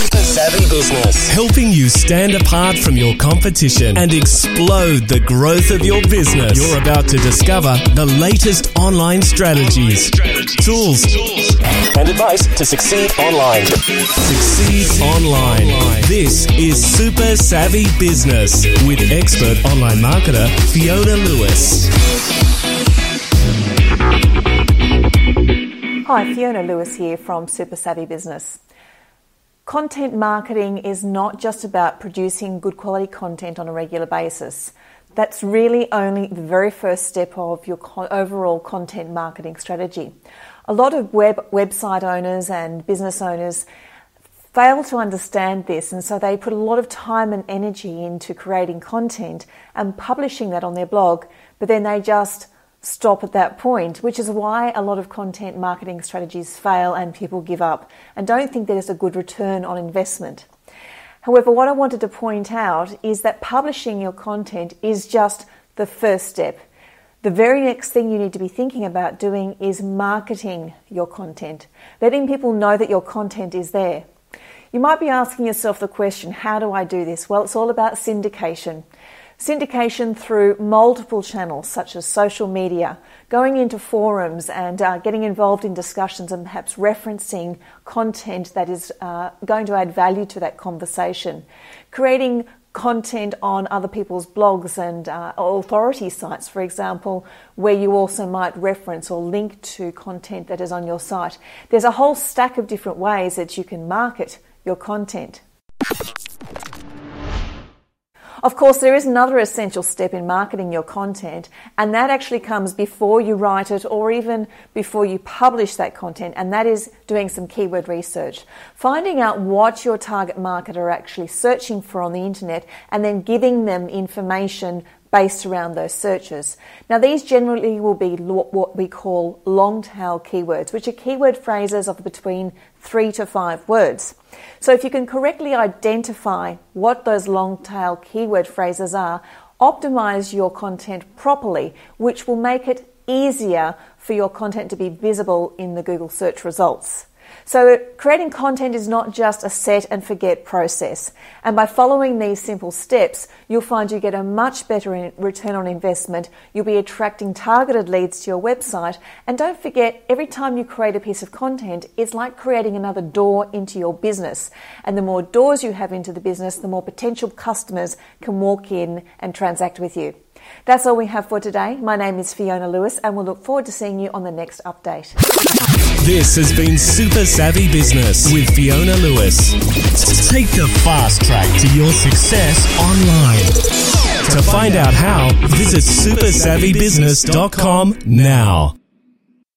Super Savvy Business. helping you stand apart from your competition and explode the growth of your business. You're about to discover the latest online strategies, tools, And advice to succeed online. succeed online. This is Super Savvy Business with expert online marketer Fiona Lewis. Hi, Fiona Lewis here from Super Savvy Business. Content marketing is not just about producing good quality content on a regular basis. That's really only the very first step of your co- overall content marketing strategy. A lot of web website owners and business owners fail to understand this, and so they put a lot of time and energy into creating content and publishing that on their blog, but then they just stop at that point, which is why a lot of content marketing strategies fail and people give up and don't think there's a good return on investment. However, what I wanted to point out is that publishing your content is just the first step. The very next thing you need to be thinking about doing is marketing your content, letting people know that your content is there. You might be asking yourself the question, how do I do this? Well, it's all about syndication. Syndication through multiple channels such as social media, going into forums and uh, getting involved in discussions and perhaps referencing content that is uh, going to add value to that conversation, creating content on other people's blogs and uh, authority sites, for example, where you also might reference or link to content that is on your site. There's a whole stack of different ways that you can market your content. Of course, there is another essential step in marketing your content, and that actually comes before you write it or even before you publish that content, and that is doing some keyword research. Finding out what your target market are actually searching for on the internet and then giving them information based around those searches. Now, these generally will be what we call long tail keywords, which are keyword phrases of between three to five words. So, if you can correctly identify what those long tail keyword phrases are, optimize your content properly, which will make it easier for your content to be visible in the Google search results. So, creating content is not just a set and forget process. And by following these simple steps, you'll find you get a much better return on investment. You'll be attracting targeted leads to your website. And don't forget, every time you create a piece of content, it's like creating another door into your business. And the more doors you have into the business, the more potential customers can walk in and transact with you. That's all we have for today. My name is Fiona Lewis, and we'll look forward to seeing you on the next update. This has been Super Savvy Business with Fiona Lewis. Take the fast track to your success online. To find out how, visit supersavvybusiness.com now.